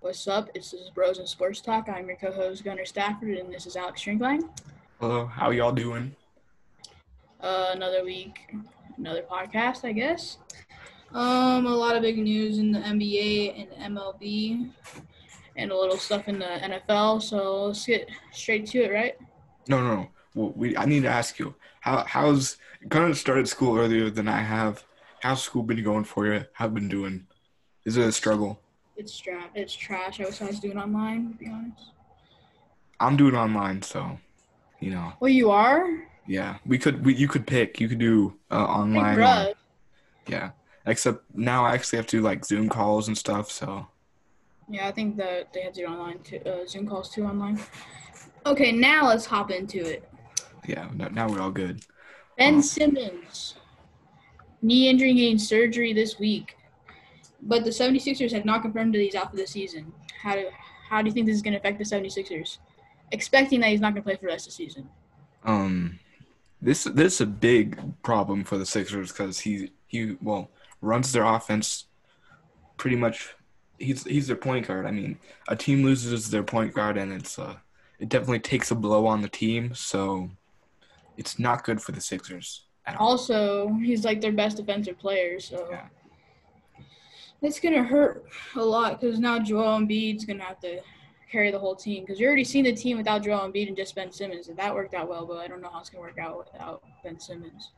What's up? It's this is Bros and Sports Talk. I'm your co-host Gunnar Stafford, and this is Alex Strinkline. Hello, how y'all doing? Uh, another week, another podcast, I guess. Um, a lot of big news in the NBA and MLB, and a little stuff in the NFL. So let's get straight to it, right? No, no, no. Well, we I need to ask you how how's Gunnar started school earlier than I have. How's school been going for you? How have been doing? Is it a struggle? It's tra- It's trash. I wish I was doing online. To be honest. I'm doing online, so you know. Well, you are. Yeah, we could. We, you could pick. You could do uh, Hey, online. or- bruh. yeah. Except now I actually have to do like Zoom calls and stuff. So Yeah, I think that they had to do online too. Uh, Zoom calls too online. Okay, now let's hop into it. yeah. Now, now we're all good. Ben Oh. Simmons, knee injury getting surgery this week, but the 76ers have not confirmed that he's out for the season. How do how do you think this is going to affect the 76ers? Expecting that he's not going to play for the rest of the season. Um, this this is a big problem for the Sixers because he he well runs their offense pretty much. He's he's their point guard. I mean, a team loses their point guard, and it's uh it definitely takes a blow on the team. So it's not good for the Sixers at. Also, he's like their best defensive player, so Yeah. It's going to hurt a lot because now Joel Embiid's going to have to carry the whole team because you already seen the team without Joel Embiid and just Ben Simmons, and that worked out well, but I don't know how it's going to work out without Ben Simmons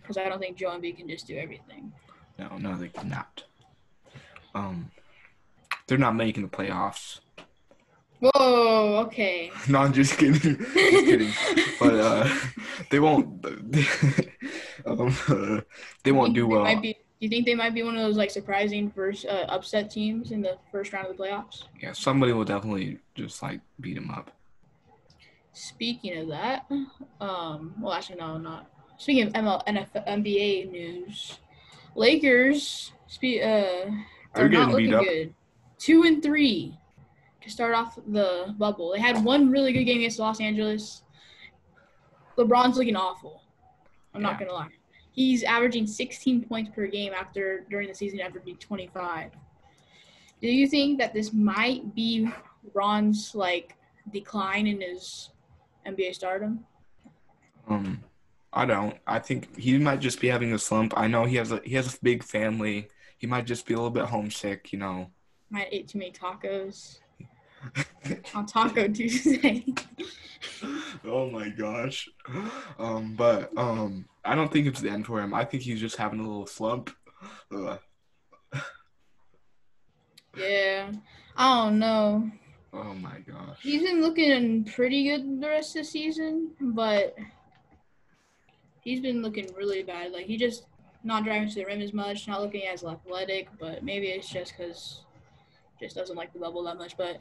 because I don't think Joel Embiid can just do everything. No, no, they cannot. Um, they're not making the playoffs. Whoa, okay. No, I'm just kidding. just kidding. But uh, they won't. um, uh, they won't do They well. Might be, do you think they might be one of those like surprising first uh, upset teams in the first round of the playoffs? Yeah, somebody will definitely just like beat them up. Speaking of that, um, well, actually, no, not. Speaking of ML, NFL, NBA news, Lakers spe- uh, They're are getting not beat looking up. good. Two and three to start off the bubble. They had one really good game against Los Angeles. LeBron's looking awful. I'm not gonna lie. He's averaging 16 points per game after during the season averaging 25. Do you think that this might be Ron's like decline in his NBA stardom? Um, I don't. I think he might just be having a slump. I know he has a he has a big family. He might just be a little bit homesick. You know. Might eat too many tacos on Taco Tuesday. oh my gosh. Um, but um, I don't think it's the end for him. I think he's just having a little slump. Ugh. yeah, I don't know. Oh my gosh. He's been looking pretty good the rest of the season, but he's been looking really bad. Like he just not driving to the rim as much, not looking as athletic. But maybe it's just because just doesn't like the bubble that much. But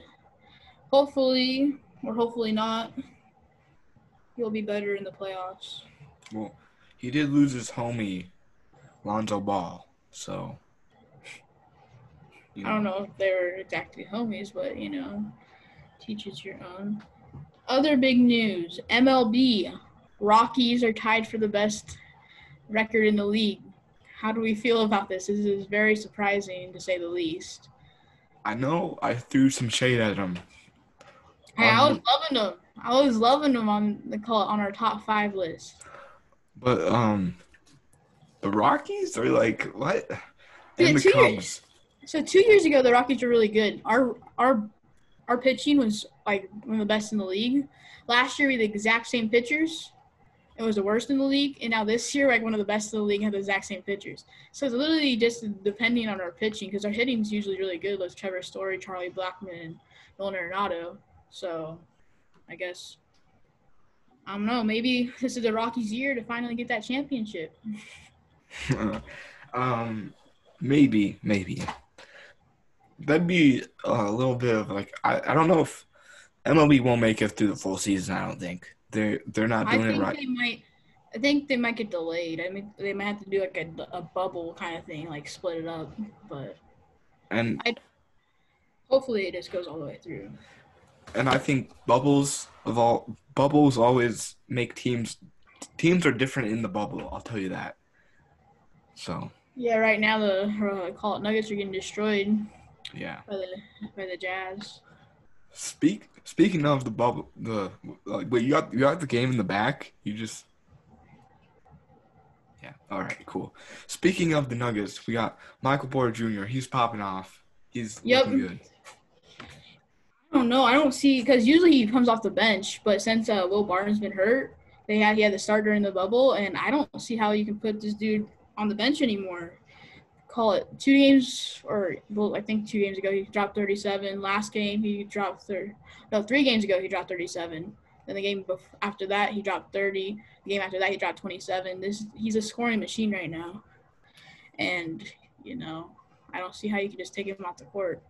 hopefully, or hopefully not, he'll be better in the playoffs. Well, he did lose his homie, Lonzo Ball. So. you I don't know if they were exactly homies, but you know, teach it your own. Other big news MLB. Rockies are tied for the best record in the league. How do we feel about this? This is very surprising to say the least. I know I threw some shade at him. Hey, I was Um, loving them. I was loving them on the call on our top five list. But um, the Rockies are like what? Yeah, the two Cubs. years. So two years ago, the Rockies were really good. Our our our pitching was like one of the best in the league. Last year, we had the exact same pitchers. It was the worst in the league, and now this year, like one of the best in the league, had the exact same pitchers. So it's literally just depending on our pitching because our hitting's usually really good. Like Trevor Story, Charlie Blackmon, and Nolan Arenado. So I guess I don't know. Maybe this is the Rockies' year to finally get that championship. um, maybe, maybe. That'd be a little bit of like I, I don't know if MLB won't make it through the full season. I don't think they're they're not doing it think right. they might. I think they might get delayed. I mean, they might have to do like a, a bubble kind of thing, like split it up. But And I hopefully, it just goes all the way through. And I think bubbles of all bubbles always make teams teams are different in the bubble. I'll tell you that. So Yeah, right now the call it Nuggets are getting destroyed. Yeah. by the by the Jazz. Speak speaking of the bubble, the like, wait, you got you got the game in the back. You just yeah. All right, cool. Speaking of the Nuggets, we got Michael Porter Jr. He's popping off. He's Yep. looking good. Don't know. I don't see because usually he comes off the bench, but since uh, Will Barton's been hurt, they had he had to start during the bubble, and I don't see how you can put this dude on the bench anymore. Call it two games, or well, I think two games ago he dropped 37. Last game he dropped third. No, three games ago he dropped 37. Then the game after that he dropped 30. The game after that he dropped 27. This he's a scoring machine right now, and you know I don't see how you can just take him off the court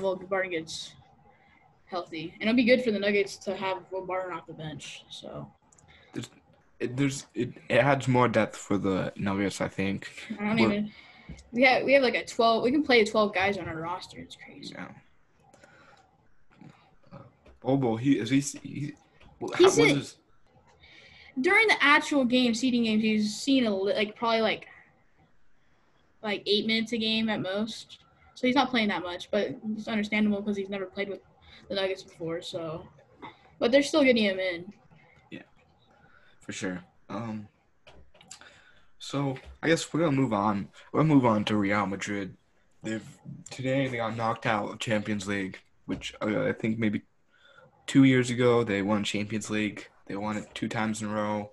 Will Barton gets healthy. And it'll be good for the Nuggets to have Will Barton off the bench. So It, there's it, it adds more depth for the Nuggets, I think. I don't We're- even. We have we have like a twelve. We can play twelve guys on our roster. It's crazy. Yeah. Uh, Bol Bol, he is he. he how, He's what in- is- During the actual game, seeding games, he's seen a li- like probably like like eight minutes a game at most. So he's not playing that much, but it's understandable because he's never played with the Nuggets before. So, but they're still getting him in. Yeah, for sure. Um. So I guess we're gonna move on. We'll move on to Real Madrid. They've today they got knocked out of Champions League, which uh, I think maybe two years ago they won Champions League. They won it two times in a row.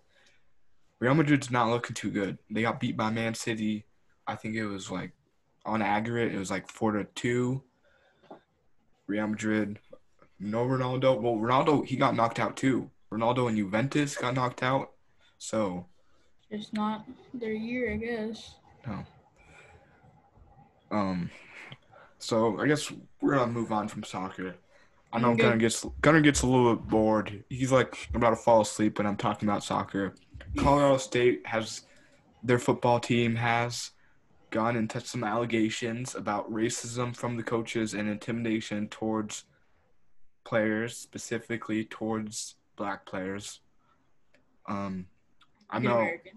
Real Madrid's not looking too good. They got beat by Man City. I think it was like on aggregate, it was like four to two. Real Madrid, no Ronaldo. Well, Ronaldo he got knocked out too. Ronaldo and Juventus got knocked out. So it's not their year, I guess. No. Um, so I guess we're gonna move on from soccer. I know Okay. Gunnar gets Gunnar gets a little bit bored. He's like about to fall asleep when I'm talking about soccer. Colorado State has their football team has gone and touched some allegations about racism from the coaches and intimidation towards players, specifically towards black players. Um, I know. American.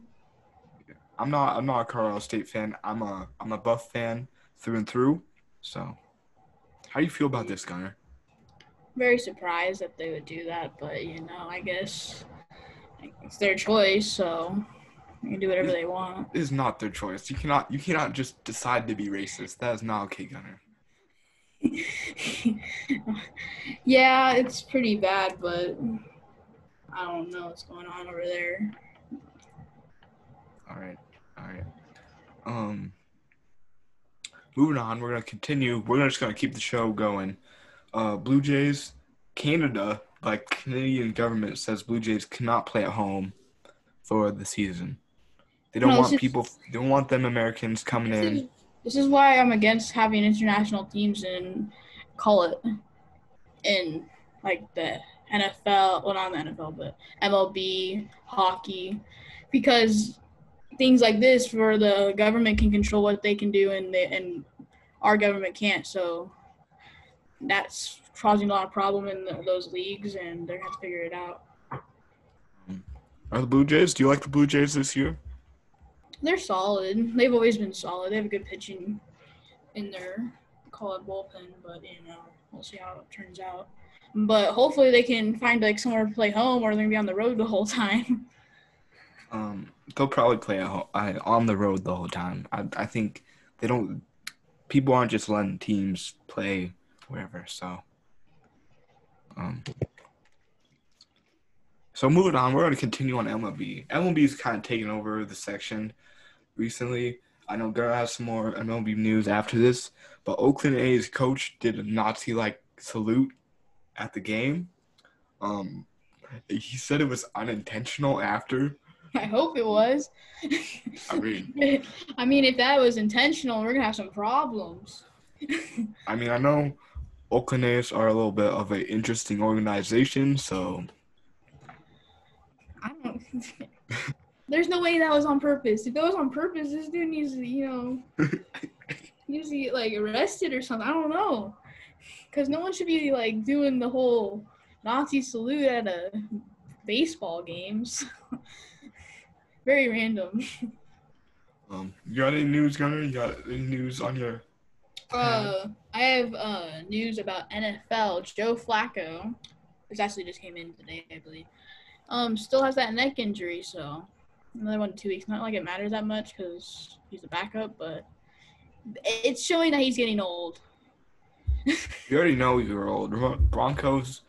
I'm not I'm not a Colorado State fan. I'm a I'm a Buff fan through and through. So, how do you feel about this, Gunnar? very surprised that they would do that, but you know, I guess it's their choice, so they can do whatever they want. It is not their choice. You cannot you cannot just decide to be racist. That is not okay, Gunnar. yeah, it's pretty bad, but I don't know what's going on over there. All right, all right. Um, moving on. We're gonna continue. We're just gonna keep the show going. Uh, Blue Jays, Canada, like Canadian government says, Blue Jays cannot play at home for the season. They don't No, want is- people. They don't want them Americans coming in. Is, this is why I'm against having international teams and call it in like the NFL, well not the NFL, but MLB, hockey, because things like this where the government can control what they can do and they, and our government can't. So that's causing a lot of problem in the, those leagues, and they're gonna have to figure it out. Are the Blue Jays? Do you like the Blue Jays this year? They're solid. They've always been solid. They have a good pitching in their call it bullpen, but you know, we'll see how it turns out. But hopefully they can find like somewhere to play home or they're gonna be on the road the whole time. Um, they'll probably play I, on the road the whole time. I, I think they don't. People aren't just letting teams play wherever. So, um, so moving on, we're going to continue on MLB. MLB is kind of taking over the section recently. I know Gunnar has some more MLB news after this, but Oakland A's coach did a Nazi-like salute at the game. Um, he said it was unintentional after. I hope it was. I mean, I mean, if that was intentional, we're gonna have some problems. I mean, I know Oakland A's are a little bit of an interesting organization, so I don't. There's no way that was on purpose. If that was on purpose, this dude needs to, you know, needs to get like arrested or something. I don't know, because no one should be like doing the whole Nazi salute at a baseball games. Very random. um, you got any news, Gunnar? You got any news on your Uh, I have uh, news about NFL. Joe Flacco, which actually just came in today, I believe. Um, still has that neck injury, so another one in two weeks. Not like it matters that much because he's a backup, but it's showing that he's getting old. You already know you're old. Bron- Broncos,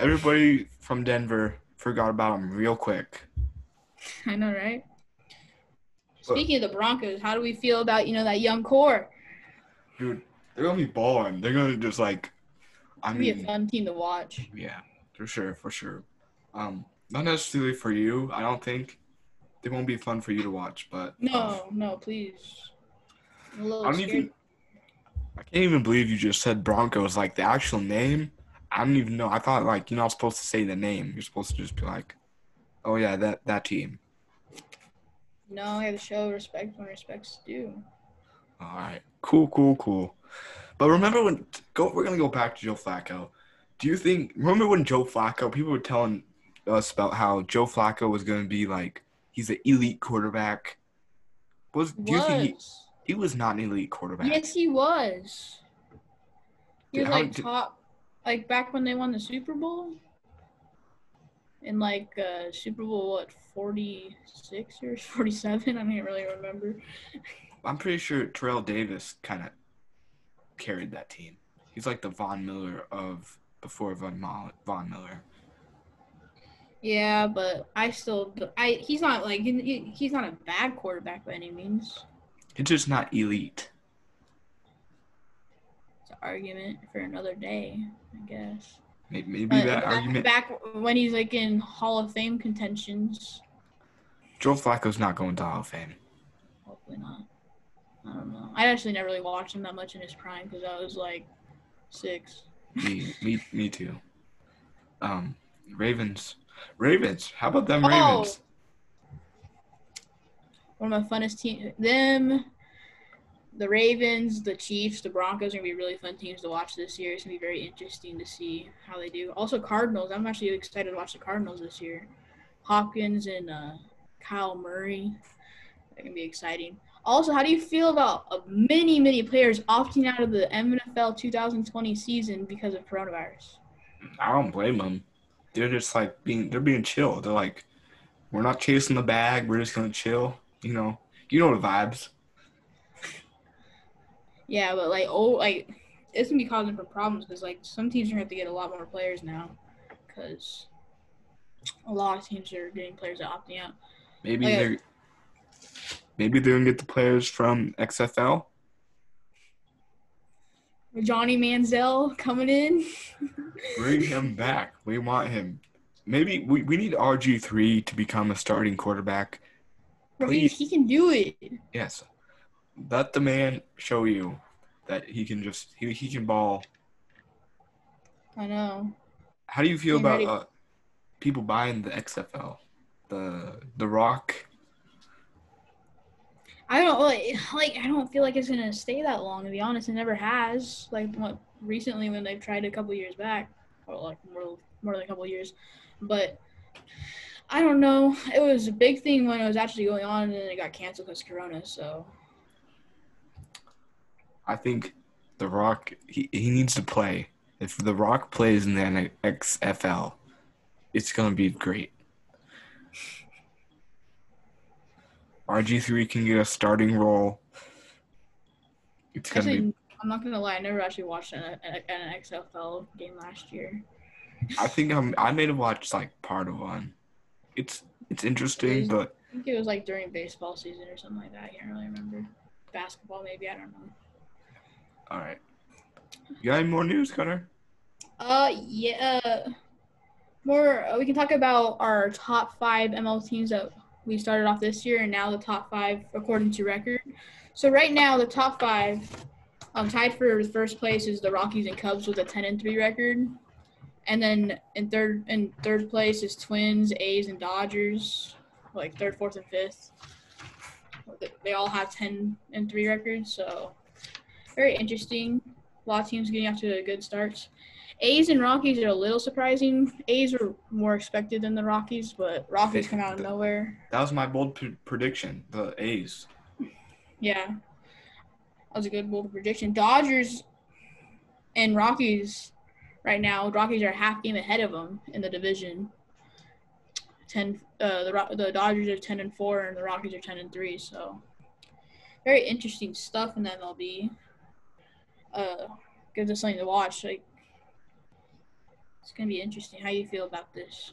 everybody from Denver forgot about him real quick. I know, right? But- Speaking of the Broncos, how do we feel about you know that young core? Dude, they're gonna be balling. They're gonna just like, I It'll be a fun team to watch. yeah, for sure, for sure. Um, not necessarily for you. I don't think they won't be fun for you to watch, but No, um, no, please. I'm a little I don't scared. even. I can't even believe you just said Broncos. Like the actual name, I don't even know. I thought like you're not supposed to say the name. You're supposed to just be like, "Oh yeah, that that team." No, I have to show respect when respect's due. All right, cool, cool, cool. But remember when go? We're gonna go back to Joe Flacco. Do you think? Remember when Joe Flacco? People were telling us about how Joe Flacco was gonna be like he's an elite quarterback. Was do you think he, Was. he was not an elite quarterback? Yes, he was. He Dude, was like did- top, like back when they won the Super Bowl. In like uh, Super Bowl, what forty six or forty seven? I can't really remember. I'm pretty sure Terrell Davis kind of carried that team. He's like the Von Miller of before Von, Von Miller. Yeah, but I still, I he's not like he- he, he's not a bad quarterback by any means. It's just not elite. It's an argument for another day, I guess. Maybe, maybe But that back, argument. back when he's like in Hall of Fame contentions, Joe Flacco's not going to Hall of Fame. hopefully not. I don't know. I actually never really watched him that much in his prime because I was like six. Me, me, me too. Um, Ravens, Ravens. How about them Oh. Ravens? One of my funnest teams. Them, the Ravens, the Chiefs, the Broncos are gonna be really fun teams to watch this year. It's gonna be very interesting to see how they do. Also, Cardinals. I'm actually excited to watch the Cardinals this year. Hopkins and uh, Kyler Murray. They're gonna be exciting. Also, how do you feel about uh, many, many players opting out of the NFL 2020 season because of coronavirus? I don't blame them. They're just like being, they're being chill. They're like, we're not chasing the bag. We're just gonna chill. You know, you know the vibes. Yeah, but like, oh, like it's gonna be causing for problems because like some teams are gonna have to get a lot more players now because a lot of teams are getting players that opting out. Maybe Okay. they're, maybe they're gonna get the players from XFL. Johnny Manziel coming in. Bring him back. We want him. Maybe we, we need RG three to become a starting quarterback. Bro, he, he can do it. Yes. Let the man show you that he can just he, he can ball. I know. How do you feel I'm about uh, people buying the XFL? The the Rock. I don't like, like I don't feel like it's gonna stay that long. To be honest, it never has. Like what recently when they've tried a couple years back, or like more more than a couple years, but I don't know. It was a big thing when it was actually going on, and then it got canceled because Corona. So I think the Rock he, he needs to play. If the Rock plays in the XFL, it's gonna be great. RG three can get a starting role. It's gonna be actually, I'm not gonna lie. I never actually watched an, an, XFL game last year. I think I'm, I may have watched like part of one. It's it's interesting, Is- but I think it was like during baseball season or something like that. I can't really remember. Basketball, maybe. I don't know. all right. You got any more news, Connor? Uh, yeah. More. Uh, we can talk about our top five ML teams that we started off this year, and now the top five according to record. So right now, the top five, um, tied for first place is the Rockies and Cubs with a ten and three record, and then in third in third place is Twins, A's, and Dodgers, like third, fourth, and fifth. They all have ten and three records, so very interesting. A lot of teams getting off to a good starts. A's and Rockies are a little surprising. A's were more expected than the Rockies, but Rockies come out of nowhere. That was my bold p- prediction. The A's. Yeah. That was a good bold prediction. Dodgers and Rockies right now. Rockies are a half game ahead of them in the division. Ten. Uh, the the Dodgers are ten and four, and the Rockies are ten and three. So very interesting stuff in the MLB. Uh, gives us something to watch. Like it's gonna be interesting. How you feel about this?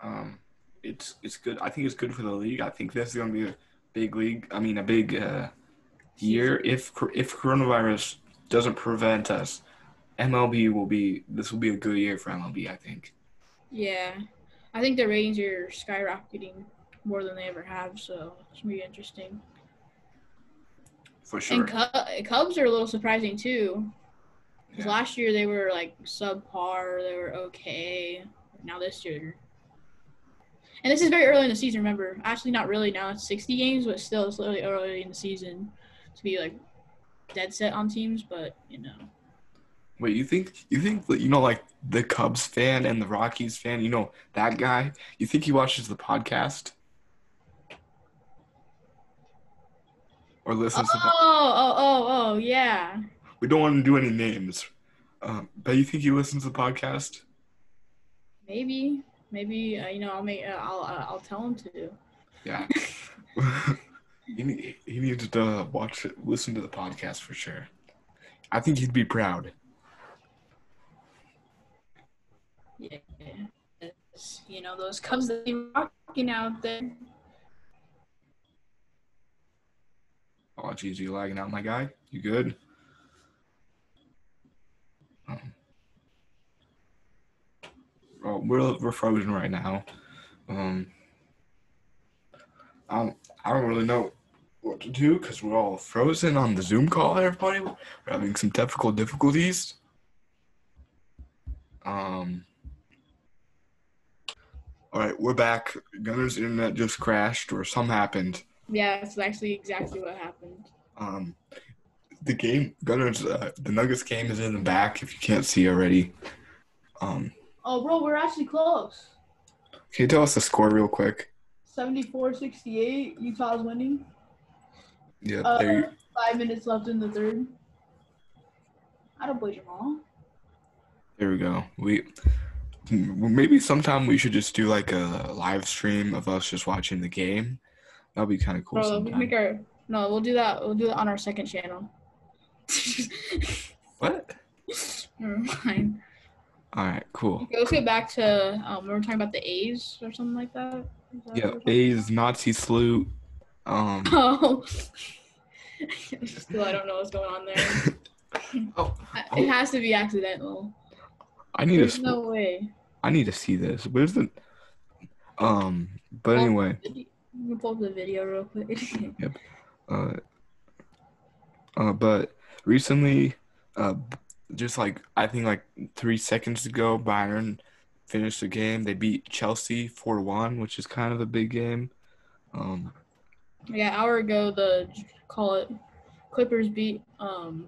Um, it's it's good. I think it's good for the league. I think this is going to be a big league. I mean, a big uh, year. If if coronavirus doesn't prevent us, MLB will be. This will be a good year for MLB. I think. Yeah, I think the ratings are skyrocketing more than they ever have. So it's gonna be interesting. For sure. And Cubs are a little surprising too. Because Yeah. last year they were like subpar, they were okay. Now this year, and this is very early in the season. Remember, actually not really. Now it's sixty games, but still it's really early in the season to be like dead set on teams. But you know, Wait, you think you think that you know like the Cubs fan and the Rockies fan, you know that guy? You think he watches the podcast or oh, listens to? The, Oh, oh, oh, oh, yeah. We don't want to do any names, um, but you think he listens to the podcast? Maybe, maybe uh, you know, I'll make, uh, I'll, uh, I'll tell him to. Yeah. he, ne- he needs to watch it, listen to the podcast for sure. I think he'd be proud. Yeah. It's, you know, those Cubs that be rocking out there. Oh, geez, you lagging out, my guy? You good? Oh, we're we're frozen right now. Um, I don't, I don't really know what to do because we're all frozen on the Zoom call. Everybody, we're having some technical difficulties. Um. All right, we're back. Gunnar's internet just crashed, or something happened. Yeah, that's actually exactly what happened. Um, the game, Gunners, uh, the Nuggets game is in the back. If you can't see already, um, Oh, bro, we're actually close. can you tell us the score real quick? 74-68. Utah's winning. Yeah, Uh, there. You, five minutes left in the third. I don't play Jamal. there we go. We maybe sometime we should just do like a live stream of us just watching the game. That'd be kind of cool. Bro, we make our no. We'll do that. We'll do that on our second channel. What? Never mind. All right, cool. Let's get back to um. We were talking about the A's or something like that. That Yeah, A's Nazi salute. Um, Oh. Still, I don't know what's going on there. oh, It has to be accidental. I need There's to. no way. I need to see this. Where's the? Um, but anyway. You pull up the video real quick. Yep. Uh, uh, but recently, uh, just like I think like three seconds ago, Bayern finished the game. They beat Chelsea four one, which is kind of a big game. Um, yeah, hour ago, the call it Clippers beat um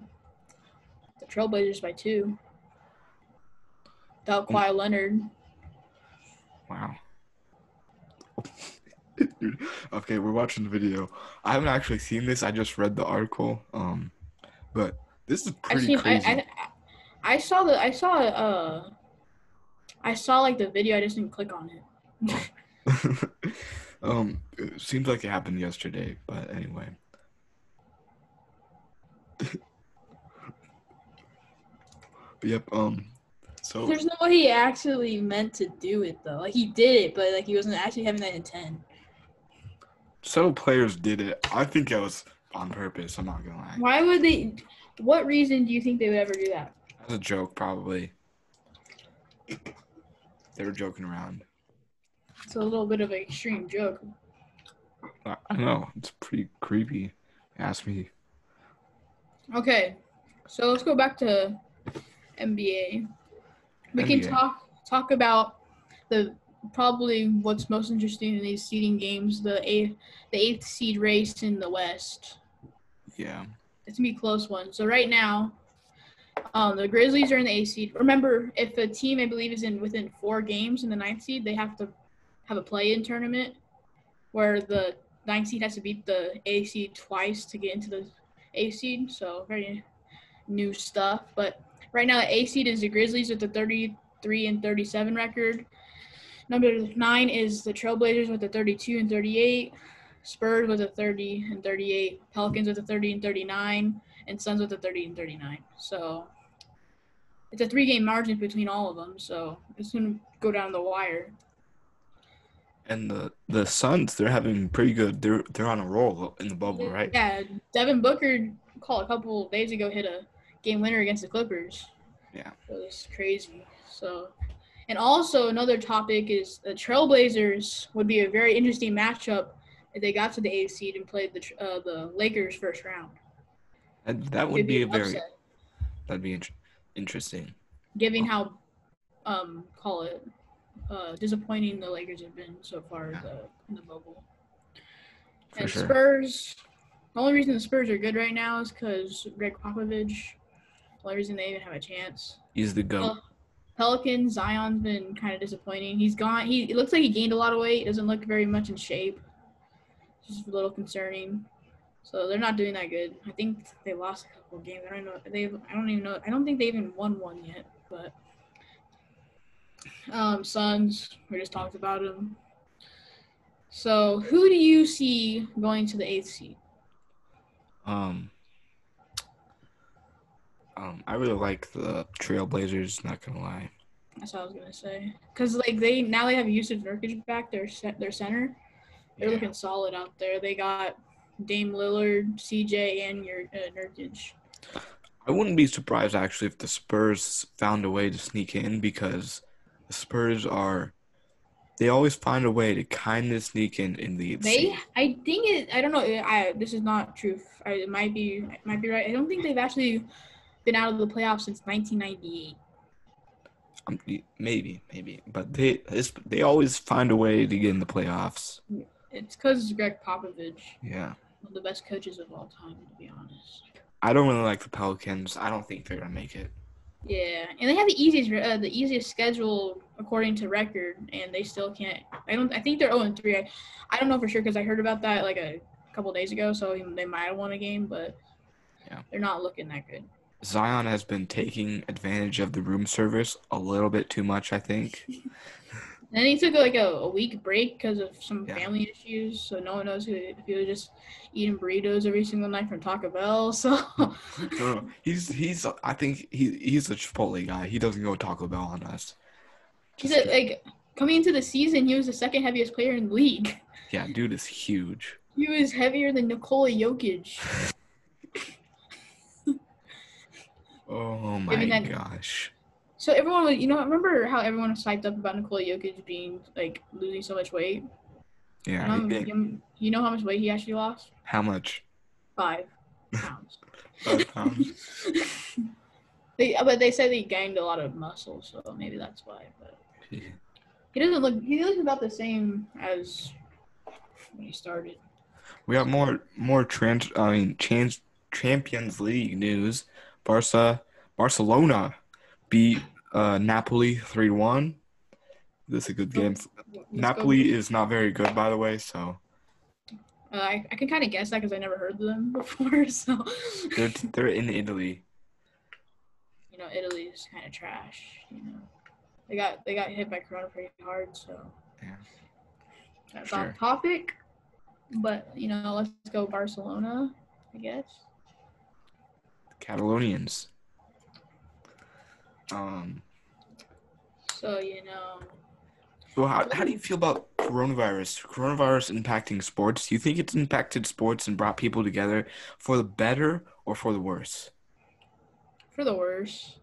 the Trailblazers by two. Without Kawhi Leonard. wow. Dude, okay, we're watching the video. I haven't actually seen this. I just read the article. Um, but this is pretty seen. I, crazy. I I saw the. I saw. Uh. I saw like the video. I just didn't click on it. um, it seems like it happened yesterday, but anyway. But yep. Um. So There's no way he actually meant to do it though. Like he did it, but like he wasn't actually having that intent. several players did it. I think it was on purpose. I'm not gonna lie. Why would they? What reason do you think they would ever do that? As a joke, probably. They were joking around. It's a little bit of an extreme joke. I know it's pretty creepy. Ask me. Okay, so let's go back to NBA. We can talk talk about the probably what's most interesting in these seeding games. The eighth the eighth seed race in the West. Yeah. It's gonna be a close one. So right now, um, the Grizzlies are in the A seed. Remember, if a team I believe is in within four games in the ninth seed, they have to have a play-in tournament where the ninth seed has to beat the A seed twice to get into the A seed, so very new stuff. But right now, the A seed is the Grizzlies with the 33 and 37 record. Number nine is the Trailblazers with the 32 and 38. Spurs with a 30 and 38. Pelicans with a 30 and 39. And Suns with a 30 and 39. So it's a three game margin between all of them. So it's going to go down the wire. And the the Suns, they're having pretty good. They're they're on a roll in the bubble, right? Yeah, Devin Booker called a couple days ago hit a game winner against the Clippers. Yeah. It was crazy. So, and also another topic is the Trailblazers would be a very interesting matchup if they got to the seed and played the uh, the Lakers first round. And that would be a very upset, that'd be int- interesting. given how um call it uh disappointing the Lakers have been so far in the in the bubble. For and sure. Spurs. The only reason the Spurs are good right now is because Gregg Popovich. The only reason they even have a chance. He's the goat. Pel- Pelicans, Zion's been kind of disappointing. He's gone. He it looks like he gained a lot of weight. Doesn't look very much in shape. Just a little concerning. So they're not doing that good. I think they lost a couple of games. I don't know. They. I don't even know. I don't think they even won one yet. But um, Suns. We just talked about them. So who do you see going to the eighth seed? Um, um, I really like the Trailblazers. Not gonna lie. That's what I was gonna say. Cause like they now they have Jusuf Nurkic back. Their ce- their center. They're Yeah. looking solid out there. They got Dame Lillard, CJ, and your uh, Nurkic. I wouldn't be surprised actually if the Spurs found a way to sneak in because the Spurs are. They always find a way to kind of sneak in in the. They, I think it. I don't know. I this is not true. I, it might be. It might be right. I don't think they've actually been out of the playoffs since 1998. Um, maybe, maybe, but they it's, they always find a way to get in the playoffs. It's because Gregg Popovich, Yeah, one of the best coaches of all time, to be honest. I don't really like the Pelicans. I don't think they're gonna make it. Yeah, and they have the easiest uh, the easiest schedule according to record, and they still can't. I don't. I think they're zero and three. I, I don't know for sure because I heard about that like a couple days ago. So they might have won a game, but Yeah. they're not looking that good. Zion has been taking advantage of the room service a little bit too much. I think. And then he took like a, a week break because of some Yeah. family issues. So no one knows who if he was just eating burritos every single night from Taco Bell. So no, he's he's. I think he he's a Chipotle guy. He doesn't go Taco Bell on us. he Just said like coming into the season, he was the second heaviest player in the league. Yeah, dude is huge. He was heavier than Nikola Jokic. Oh my gosh. So everyone was, you know, remember how everyone was psyched up about Nikola Jokic being like losing so much weight? Yeah. Um, you, you know how much weight he actually lost? How much? Five pounds. Five pounds. they, but they said he gained a lot of muscle, so maybe that's why. But he doesn't look. He looks about the same as when he started. We got more more trans. I mean, chance Champions League news. Barca, Barcelona beat uh, Napoli three one. This is a good game. Let's go. Napoli is not very good, by the way. So Uh, I, I can kind of guess that because I never heard of them before. So they're they're in Italy. you know, Italy is kind of trash. You know, they got they got hit by Corona pretty hard. So Yeah. that's Sure. off topic. But you know, let's go Barcelona. I guess. Catalonians. Um. So you know, So how, how do you feel about coronavirus? Coronavirus impacting sports? Do you think it's impacted sports and brought people together for the better or for the worse? for the worse.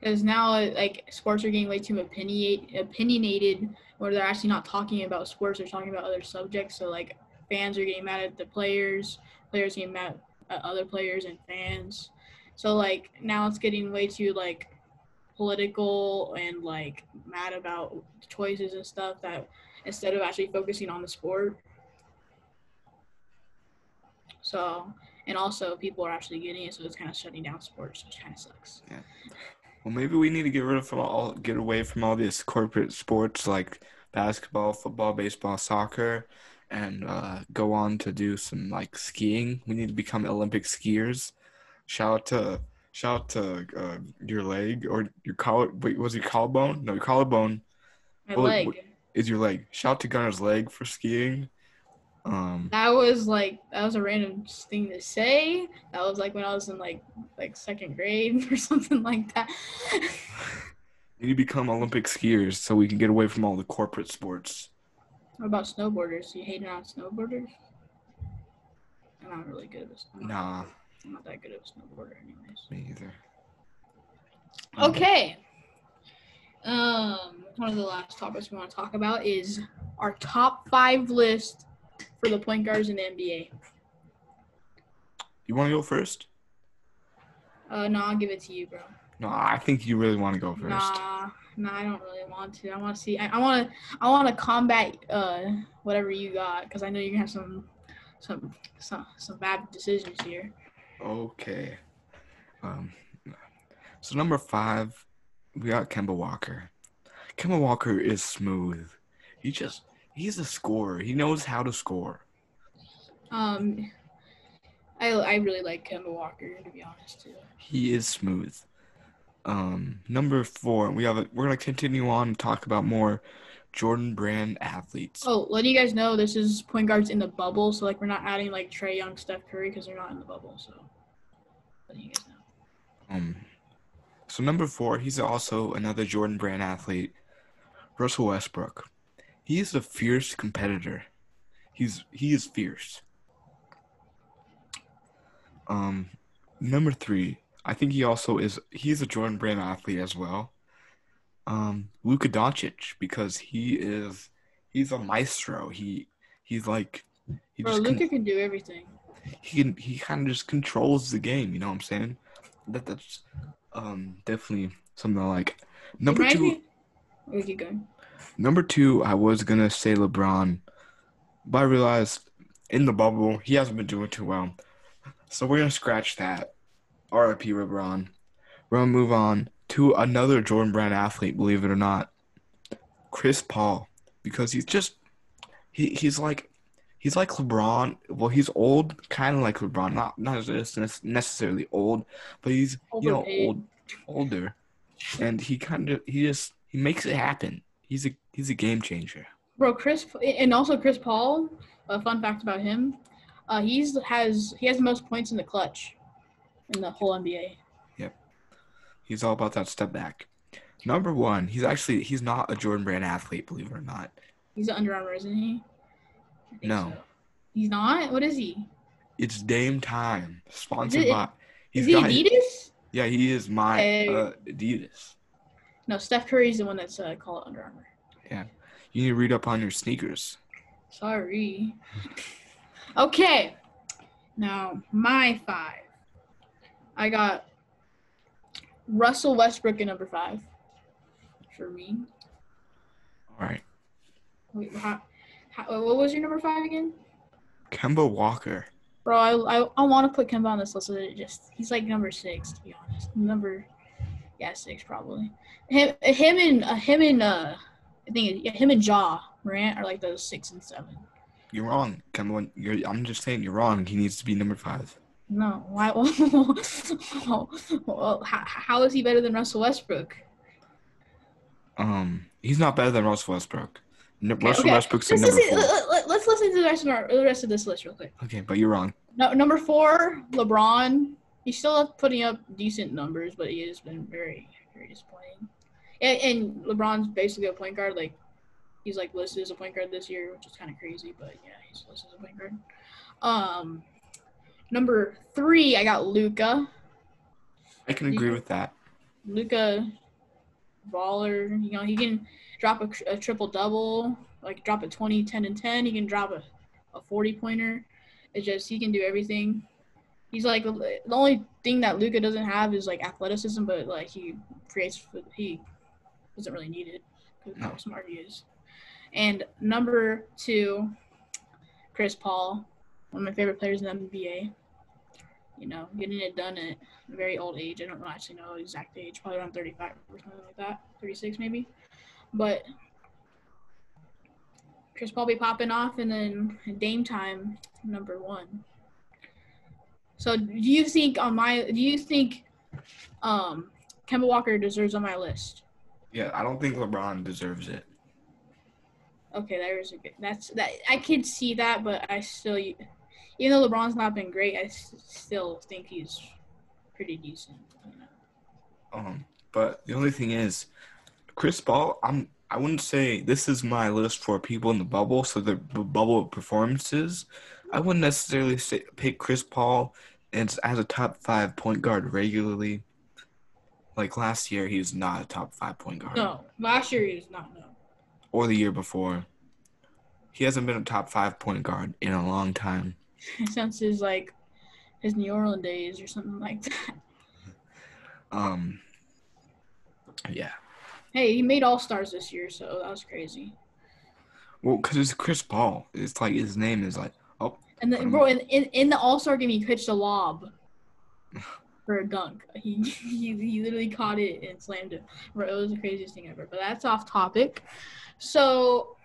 Because now, like, sports are getting way too opinionate, opinionated, where they're actually not talking about sports; they're talking about other subjects. So, like, fans are getting mad at the players, players getting mad at other players and fans. So, like, now it's getting way too like political and like mad about choices and stuff that instead of actually focusing on the sport. So, and also people are actually getting it, so it's kind of shutting down sports, which kind of sucks. Yeah. Well, maybe we need to get rid of all, get away from all this corporate sports like basketball, football, baseball, soccer, and uh, go on to do some like skiing. We need to become Olympic skiers. Shout out to shout out to uh, your leg or your collar. Wait, was it collarbone? No, your collarbone My Well, leg. is your leg. Shout out to Gunnar's leg for skiing. Um, That was like that was a random thing to say. That was like when I was in like like second grade or something like that. we need to become Olympic skiers so we can get away from all the corporate sports. what about snowboarders? You hating on snowboarders? I'm not really good at this. I'm Nah, I'm not that good at a snowboarder, anyways. me either. Okay. Um, one of the last topics we want to talk about is our top five list for the point guards in the NBA. You want to go first? Uh, no, I'll give it to you, bro. No, I think you really want to go first. Nah, nah, I don't really want to. I want to see. I want to. I want to combat uh whatever you got because I know you're gonna have some, some, some, some bad decisions here. Okay. Um, so number five, we got Kemba Walker. Kemba Walker is smooth. He just he's a scorer. He knows how to score. Um, I I really like Kemba Walker to be honest too. He is smooth. Um, number four, we have a, we're gonna continue on and talk about more Jordan Brand athletes. Oh, letting you guys know, this is point guards in the bubble, so like we're not adding like Trae Young, Steph Curry because they're not in the bubble. So letting you guys know. Um, so number four, he's also another Jordan Brand athlete, Russell Westbrook. He is a fierce competitor. He's he is fierce. Um, number three, I think he also is. He's a Jordan Brand athlete as well. Um, Luka Doncic because he is he's a maestro. He he's like he Bro, con- Luka can do everything. He can he kind of just controls the game. You know what I'm saying? That that's um definitely something I like. Number two, be- We keep going. number two, I was gonna say LeBron, but I realized in the bubble he hasn't been doing too well, so we're gonna scratch that. R.I.P. LeBron. We're gonna move on to another Jordan Brand athlete. Believe it or not, Chris Paul, because he's just he he's like he's like LeBron. Well, he's old, kind of like LeBron. Not not just necessarily old, but he's you know Overpaid. old, older, and he kind of he just he makes it happen. He's a he's a game changer. Bro, Chris, and also Chris Paul. A fun fact about him: uh, he's has he has the most points in the clutch in the whole NBA. Yep, he's all about that step back. Number one, he's actually he's not a Jordan Brand athlete, believe it or not. He's an Under Armour, isn't he? No. so. He's not. What is he? It's Dame Time, sponsored it- by. Is He's he got Adidas? yeah, he is my Hey. uh, Adidas. No, Steph Curry's the one that's uh, called Under Armour. Yeah. You need to read up on your sneakers. Sorry. Okay. Now, my five. I got Russell Westbrook at number five for me. All right, Wait, how, what was your number five again? Kemba Walker. Bro, I, I, I want to put Kemba on this list. So that it just he's like number six to be honest. Number, yeah, six probably. Him, him and uh, him and uh, I think yeah, him and Ja Morant are like those six and seven. You're wrong, Kemba. You're, I'm just saying you're wrong. He needs to be number five. No, why? well, how, how is he better than Russell Westbrook? Um, he's not better than Russell Westbrook. No, Russell okay. Westbrook's Let's, number listen, four. let, let's listen to the rest of our the rest of this list real quick. Okay, but you're wrong. No, number four, LeBron. He's still putting up decent numbers, but he has been very, very disappointing. And, and LeBron's basically a point guard. Like he's like listed as a point guard this year, which is kind of crazy. But yeah, he's listed as a point guard. Um, number three, I got Luka. I can agree with that. Luka, baller. You know, he can drop a, a triple double, like drop a 20, 10, and 10. He can drop a, a 40 pointer. It's just he can do everything. He's like the only thing that Luka doesn't have is like athleticism, but like he creates, he doesn't really need it because how smart he is. And number two, Chris Paul, one of my favorite players in the NBA. You know, getting it done at a very old age. I don't actually know exact age, probably around 35 or something like that, 36 maybe. But Chris Paul be popping off, and then Dame time number one. So do you think on my do you think um Kemba Walker deserves on my list? Yeah, I don't think LeBron deserves it. Okay, there's a good. That's that. I could see that, but I still, even though LeBron's not been great, I s- still think he's pretty decent. You know? Um, but the only thing is, Chris Paul. I'm. I wouldn't say this is my list for people in the bubble. So the b- bubble performances. I wouldn't necessarily say pick Chris Paul as as a top five point guard regularly. Like last year, he was not a top five point guard. No, last year he was not. No. Or the year before. He hasn't been a top five point guard in a long time. Since his like his New Orleans days or something like that. Um. Yeah. Hey, he made All Stars this year, so that was crazy. Well, because it's Chris Paul. It's like his name is like, oh, And then, bro, in, in, in the All Star game, he pitched a lob for a dunk. He, he he literally caught it and slammed it. Bro, it was the craziest thing ever. But that's off topic. So,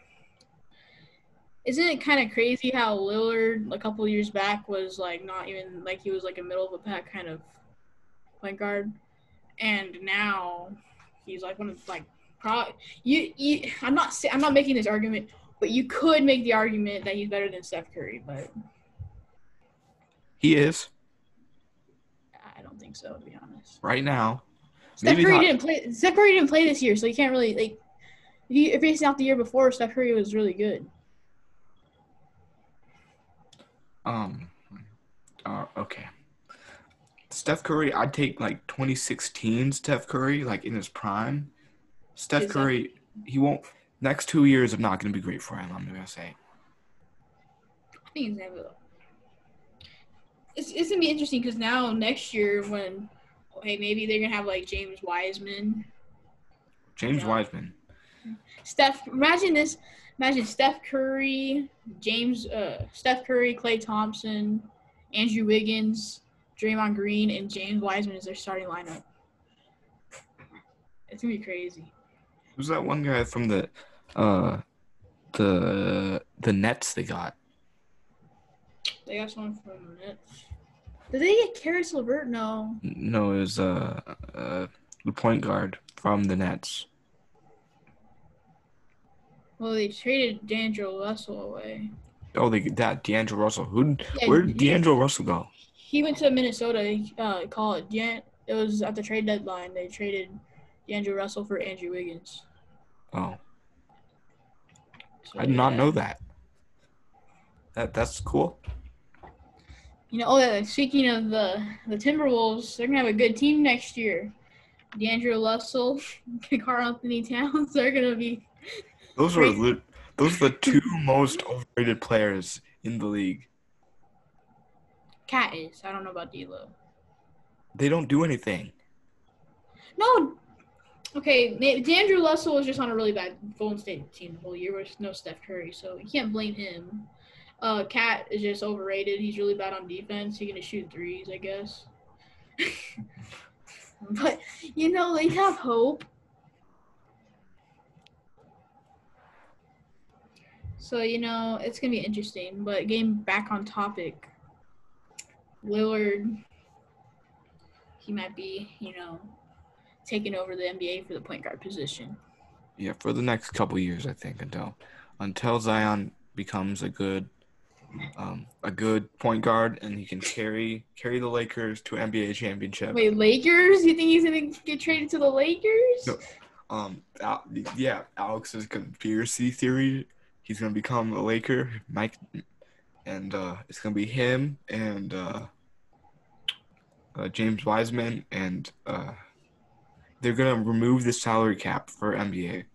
isn't it kind of crazy how Lillard a couple years back was like not even like he was like a middle of a pack kind of point guard, and now he's like one of like pro. You, you I'm not I'm not making this argument, but you could make the argument that he's better than Steph Curry, but he is I don't think so to be honest. right now. Steph Curry not- didn't play. Steph Curry didn't play this year, so you can't really like. If you if out the year before, Steph Curry was really good. Um. Uh, okay. Steph Curry, I'd take like 2016 Steph Curry, like in his prime. Steph Curry, he won't. Next two years are not going to be great for him. I'm gonna say. I think he's never. It's it's gonna be interesting because now next year when, hey maybe they're gonna have like James Wiseman, James Yeah. Wiseman. Steph. Imagine this. Imagine Steph Curry, James, uh, Steph Curry, Klay Thompson, Andrew Wiggins, Draymond Green, and James Wiseman is their starting lineup. It's gonna be crazy. Who's that one guy from the, uh, the the Nets they got? They got someone from the Nets. Did they get Caris LeVert? No. No, it was uh, uh the point guard from the Nets. Well, they traded D'Angelo Russell away. Oh, they that D'Angelo Russell. Who? Yeah, where did D'Angelo Russell go? He went to Minnesota. Uh, call it. Dan- it was at the trade deadline. They traded D'Angelo Russell for Andrew Wiggins. Oh, So, I did not yeah. know that. That that's cool. You know, oh, yeah, speaking of the the Timberwolves, they're gonna have a good team next year. D'Angelo Russell, Karl-Anthony Towns, they're gonna be. Those are Crazy. lit- those are the two most overrated players in the league. Cat is. I don't know about D'Lo. They don't do anything. No. Okay, D'Angelo Russell was just on a really bad Golden State team the whole year with no Steph Curry, so you can't blame him. Uh, Cat is just overrated. He's really bad on defense. He's gonna shoot threes, I guess. but you know they have hope. So you know it's gonna be interesting. But getting back on topic, Lillard, he might be, you know, taking over the NBA for the point guard position. Yeah, for the next couple years, I think until until Zion becomes a good um, a good point guard and he can carry carry the Lakers to an NBA championship. Wait, Lakers? You think he's gonna get traded to the Lakers? No. Um, Al- yeah, Alex's conspiracy theory. He's gonna become a Laker, Mike, and uh, it's gonna be him and uh, uh, James Wiseman, and uh, they're gonna remove the salary cap for NBA.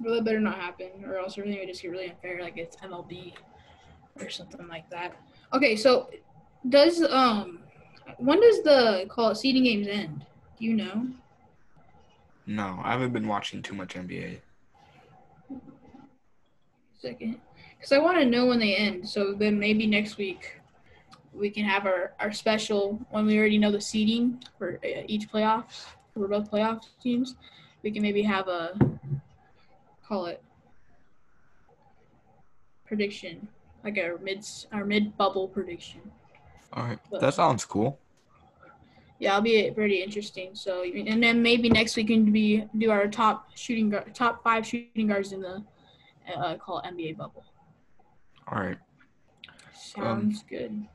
Well, that better not happen, or else everything would just get really unfair, like it's MLB or something like that. Okay, so does um, when does the call it seeding games end? Do you know? No, I haven't been watching too much NBA. Second, because I want to know when they end. So then maybe next week we can have our our special when we already know the seeding for uh, each playoffs. For both playoff teams, we can maybe have a call it prediction, like our mid our mid bubble prediction. All right, that sounds cool. Yeah, it'll be pretty interesting. So, and then maybe next week we can be do our top shooting guard, top five shooting guards in the uh, call it NBA bubble. All right. Sounds good.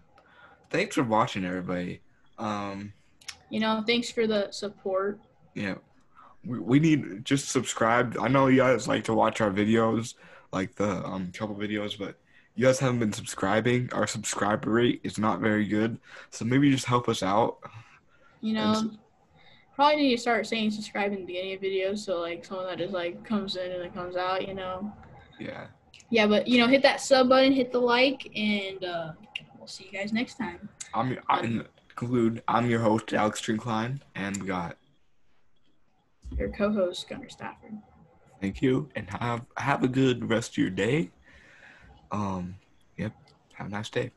Thanks for watching, everybody. Um, You know, thanks for the support. yeah, we, we need just subscribe. I know you guys like to watch our videos, like the um couple videos, but you guys haven't been subscribing. Our subscriber rate is not very good, so maybe just help us out. You know, probably need to start saying subscribe in the beginning of videos so like someone that just like comes in and then comes out. You know. Yeah. Yeah, but you know, hit that sub button, hit the like, and uh, we'll see you guys next time. I'm I conclude. I'm your host Alex Trinkline, and we got Your co-host Gunnar Stafford. thank you, and have have a good rest of your day. Um, yep. Have a nice day.